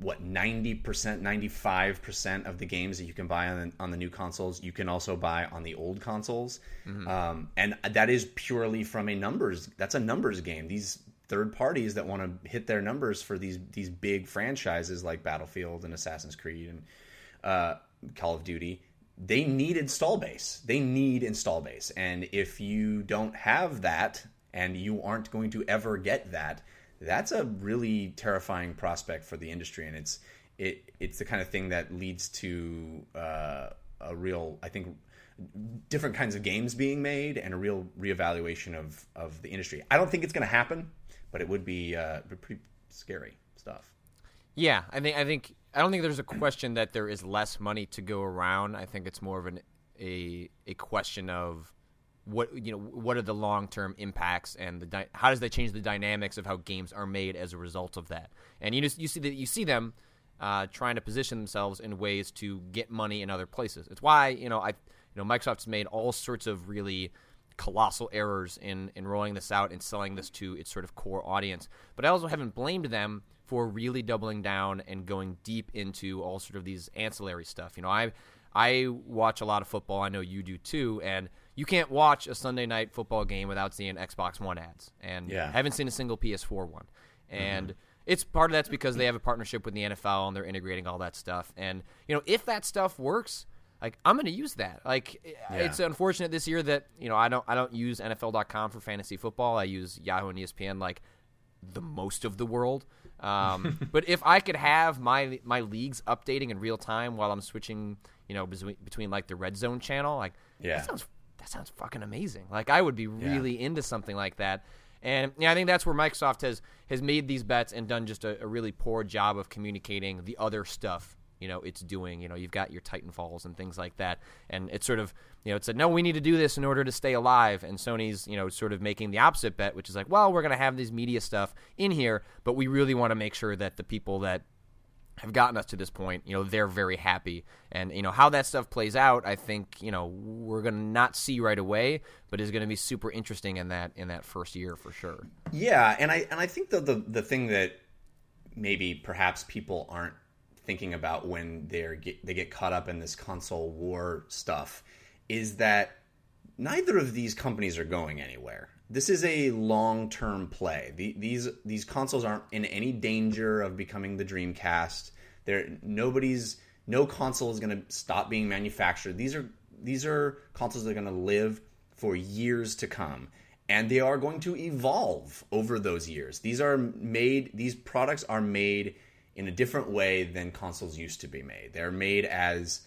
what 90% 95% of the games that you can buy on the, on the new consoles you can also buy on the old consoles mm-hmm. um, and that is purely from a numbers that's a numbers game these third parties that want to hit their numbers for these these big franchises like battlefield and assassin's creed and uh, call of duty they need install base. They need install base. And if you don't have that and you aren't going to ever get that that's a really terrifying prospect for the industry, and it's it it's the kind of thing that leads to uh, a real, I think, different kinds of games being made and a real reevaluation of of the industry. I don't think it's going to happen, but it would be uh, pretty scary stuff. Yeah, I think I think I don't think there's a question that there is less money to go around. I think it's more of an a a question of what you know what are the long term impacts and the di- how does that change the dynamics of how games are made as a result of that and you just you see that you see them uh, trying to position themselves in ways to get money in other places it's why you know I you know Microsoft's made all sorts of really colossal errors in in rolling this out and selling this to its sort of core audience but I also haven't blamed them for really doubling down and going deep into all sort of these ancillary stuff you know I I watch a lot of football I know you do too and you can't watch a Sunday night football game without seeing Xbox One ads, and yeah. haven't seen a single PS4 one. And mm-hmm. it's part of that's because they have a partnership with the NFL and they're integrating all that stuff. And you know, if that stuff works, like I'm going to use that. Like yeah. it's unfortunate this year that you know I don't I don't use NFL.com for fantasy football. I use Yahoo and ESPN like the most of the world. Um, but if I could have my my leagues updating in real time while I'm switching, you know, between, between like the red zone channel, like yeah. that sounds that sounds fucking amazing. Like I would be really yeah. into something like that. And yeah, I think that's where Microsoft has has made these bets and done just a, a, really poor job of communicating the other stuff. You know, it's doing. You know, you've got your Titanfalls and things like that, and it's sort of you know, it said no, we need to do this in order to stay alive. And Sony's you know sort of making the opposite bet, which is like, well, we're going to have these media stuff in here, but we really want to make sure that the people that have gotten us to this point, you know, they're very happy. And, you know, how that stuff plays out, I think, you know, we're going to not see right away, but is going to be super interesting in that in that first year for sure. Yeah, and I and I think the the, the thing that maybe perhaps people aren't thinking about when they're get, they get caught up in this console war stuff is that neither of these companies are going anywhere this is a long term play. The, these these consoles aren't in any danger of becoming the Dreamcast. There nobody's no console is going to stop being manufactured. These are these are consoles that are going to live for years to come and they are going to evolve over those years. These are made these products are made in a different way than consoles used to be made. They're made as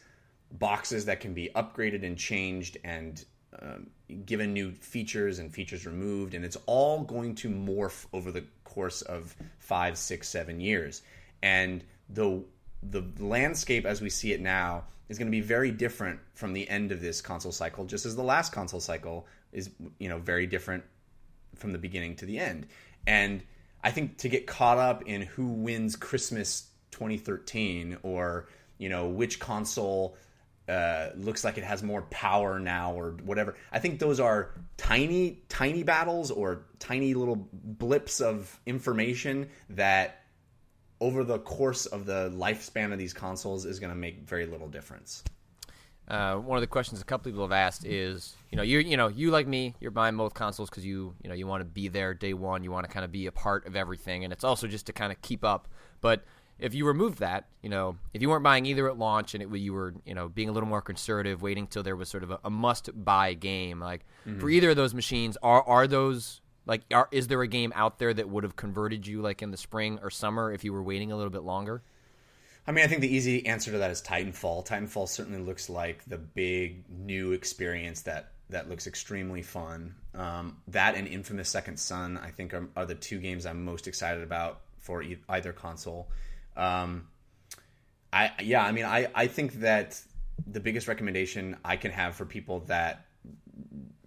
boxes that can be upgraded and changed and um, given new features and features removed, and it's all going to morph over the course of five, six, seven years. And the the landscape as we see it now is going to be very different from the end of this console cycle, just as the last console cycle is, you know, very different from the beginning to the end. And I think to get caught up in who wins Christmas 2013 or you know which console uh, looks like it has more power now or whatever. I think those are tiny, tiny battles or tiny little blips of information that over the course of the lifespan of these consoles is going to make very little difference. Uh, one of the questions a couple people have asked is, you know, you you know, you like me, you're buying both consoles because you you know you want to be there day one, you want to kind of be a part of everything, and it's also just to kind of keep up. But if you removed that, you know, if you weren't buying either at launch and it, you were, you know, being a little more conservative, waiting till there was sort of a, a must-buy game, like mm-hmm. for either of those machines, are are those like, are, is there a game out there that would have converted you like in the spring or summer if you were waiting a little bit longer? I mean, I think the easy answer to that is Titanfall. Titanfall certainly looks like the big new experience that that looks extremely fun. Um, that and Infamous Second Son, I think, are, are the two games I'm most excited about for e- either console. Um, I yeah, I mean, I I think that the biggest recommendation I can have for people that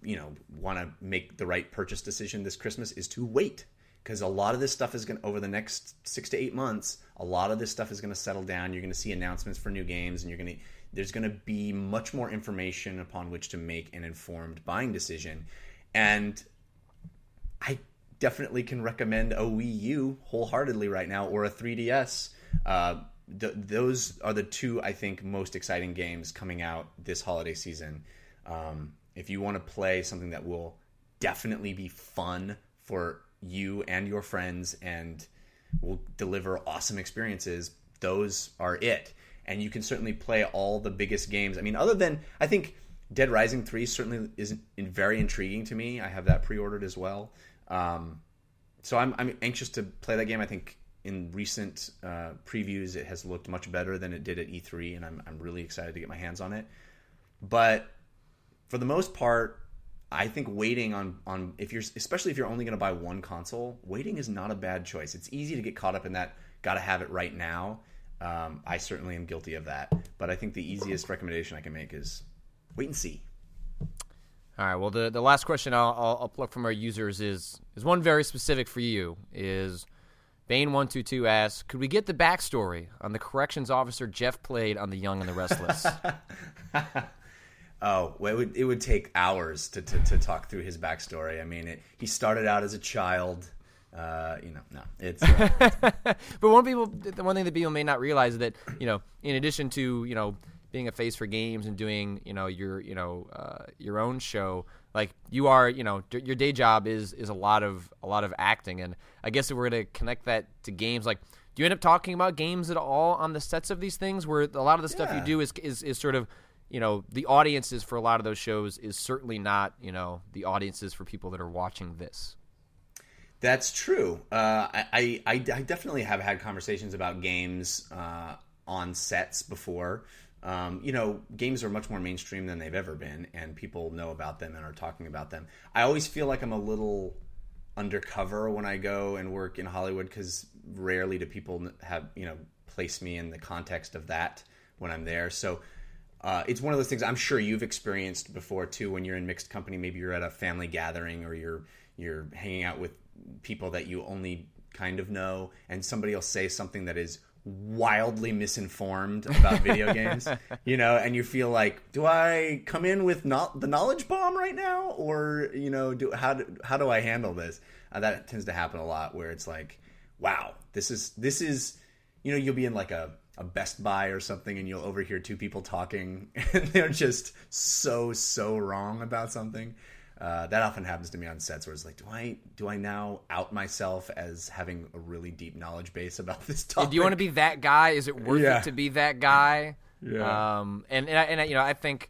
you know want to make the right purchase decision this Christmas is to wait because a lot of this stuff is going to over the next six to eight months. A lot of this stuff is going to settle down. You're going to see announcements for new games, and you're going to there's going to be much more information upon which to make an informed buying decision. And I definitely can recommend a Wii U wholeheartedly right now or a 3DS uh, th- those are the two I think most exciting games coming out this holiday season. Um, if you want to play something that will definitely be fun for you and your friends and will deliver awesome experiences, those are it. And you can certainly play all the biggest games. I mean, other than I think Dead Rising Three certainly is very intriguing to me. I have that pre-ordered as well. Um, so I'm, I'm anxious to play that game. I think in recent uh, previews it has looked much better than it did at E3, and I'm I'm really excited to get my hands on it. But for the most part, I think waiting on on if you're especially if you're only going to buy one console, waiting is not a bad choice. It's easy to get caught up in that. Got to have it right now. Um, I certainly am guilty of that. But I think the easiest recommendation I can make is wait and see. All right. Well, the, the last question I'll, I'll, I'll pluck from our users is is one very specific for you. Is Bane one two two asks, could we get the backstory on the corrections officer Jeff played on The Young and the Restless? oh, it would it would take hours to, to, to talk through his backstory. I mean, it, he started out as a child. Uh, you know, no, it's. Uh, but one people, the one thing that people may not realize is that you know, in addition to you know being a face for games and doing you know your you know uh, your own show like you are you know your day job is is a lot of a lot of acting and i guess if we're going to connect that to games like do you end up talking about games at all on the sets of these things where a lot of the stuff yeah. you do is, is is sort of you know the audiences for a lot of those shows is certainly not you know the audiences for people that are watching this that's true uh, I, I, I definitely have had conversations about games uh, on sets before um, you know, games are much more mainstream than they've ever been, and people know about them and are talking about them. I always feel like I'm a little undercover when I go and work in Hollywood because rarely do people have you know place me in the context of that when I'm there. So uh, it's one of those things I'm sure you've experienced before too. When you're in mixed company, maybe you're at a family gathering or you're you're hanging out with people that you only kind of know, and somebody will say something that is wildly misinformed about video games, you know, and you feel like, do I come in with not the knowledge bomb right now, or you know, do how do, how do I handle this? Uh, that tends to happen a lot, where it's like, wow, this is this is, you know, you'll be in like a a Best Buy or something, and you'll overhear two people talking, and they're just so so wrong about something. Uh, that often happens to me on sets where it's like, do I do I now out myself as having a really deep knowledge base about this topic? Do you want to be that guy? Is it worth yeah. it to be that guy? Yeah. Um, and and, I, and I, you know, I think,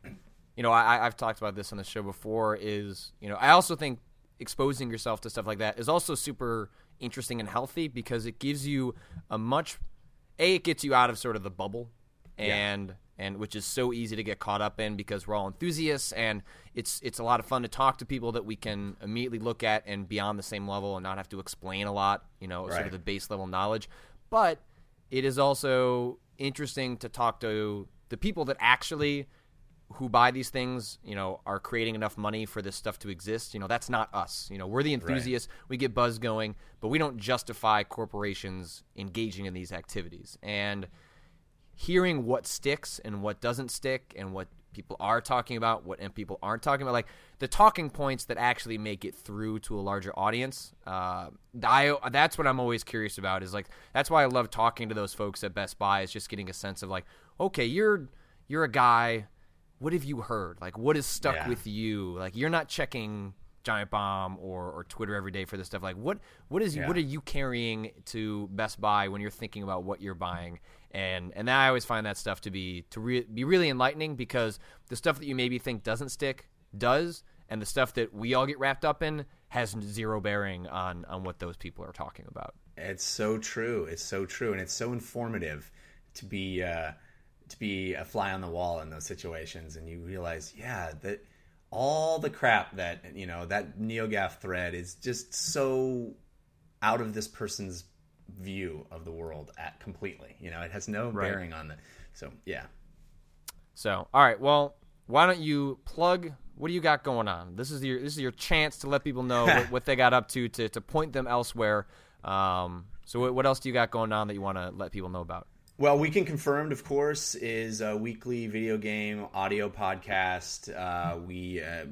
you know, I, I've talked about this on the show before. Is you know, I also think exposing yourself to stuff like that is also super interesting and healthy because it gives you a much, a it gets you out of sort of the bubble, and. Yeah and which is so easy to get caught up in because we're all enthusiasts and it's it's a lot of fun to talk to people that we can immediately look at and be on the same level and not have to explain a lot, you know, right. sort of the base level knowledge. But it is also interesting to talk to the people that actually who buy these things, you know, are creating enough money for this stuff to exist. You know, that's not us. You know, we're the enthusiasts. Right. We get buzz going, but we don't justify corporations engaging in these activities. And hearing what sticks and what doesn't stick and what people are talking about, what and people aren't talking about, like the talking points that actually make it through to a larger audience. Uh, I, that's what I'm always curious about. Is like that's why I love talking to those folks at Best Buy. Is just getting a sense of like, okay, you're you're a guy. What have you heard? Like, what is stuck yeah. with you? Like, you're not checking Giant Bomb or, or Twitter every day for this stuff. Like, what what is yeah. what are you carrying to Best Buy when you're thinking about what you're buying? and and I always find that stuff to be to re- be really enlightening because the stuff that you maybe think doesn't stick does, and the stuff that we all get wrapped up in has zero bearing on on what those people are talking about. It's so true. It's so true, and it's so informative to be uh, to be a fly on the wall in those situations, and you realize, yeah, that all the crap that you know that NeoGAF thread is just so out of this person's view of the world at completely. You know, it has no right. bearing on the. So yeah. So all right, well, why don't you plug? What do you got going on? This is your this is your chance to let people know what, what, they got up to to to point them elsewhere. Um, so what, what else do you got going on that you want to let people know about? Well, Weekend Confirmed, of course, is a weekly video game audio podcast. Uh, we uh,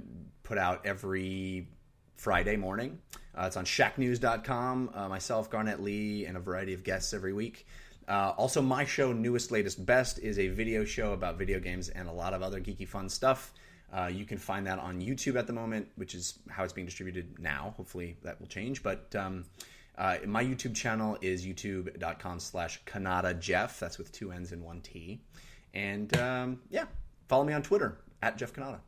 put out every Friday morning. Uh, it's on shacknews.com. Uh, myself, Garnett Lee, and a variety of guests every week. Uh, also, my show, Newest, Latest, Best, is a video show about video games and a lot of other geeky fun stuff. Uh, you can find that on YouTube at the moment, which is how it's being distributed now. Hopefully that will change. But um, uh, my YouTube channel is youtube.com slash Cannata Jeff. That's with two N's and one T. And um, yeah, follow me on Twitter at Jeff Cannata.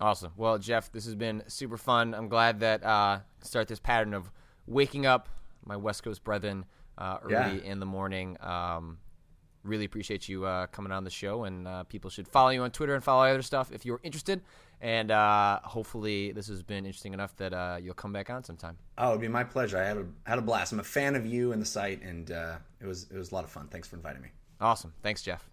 Awesome. Well, Jeff, this has been super fun. I'm glad that uh, start this pattern of waking up my West Coast brethren uh, early yeah. in the morning. Um, really appreciate you uh, coming on the show, and uh, people should follow you on Twitter and follow other stuff if you're interested. And uh, hopefully, this has been interesting enough that uh, you'll come back on sometime. Oh, it'd be my pleasure. I had a had a blast. I'm a fan of you and the site, and uh, it was it was a lot of fun. Thanks for inviting me. Awesome. Thanks, Jeff.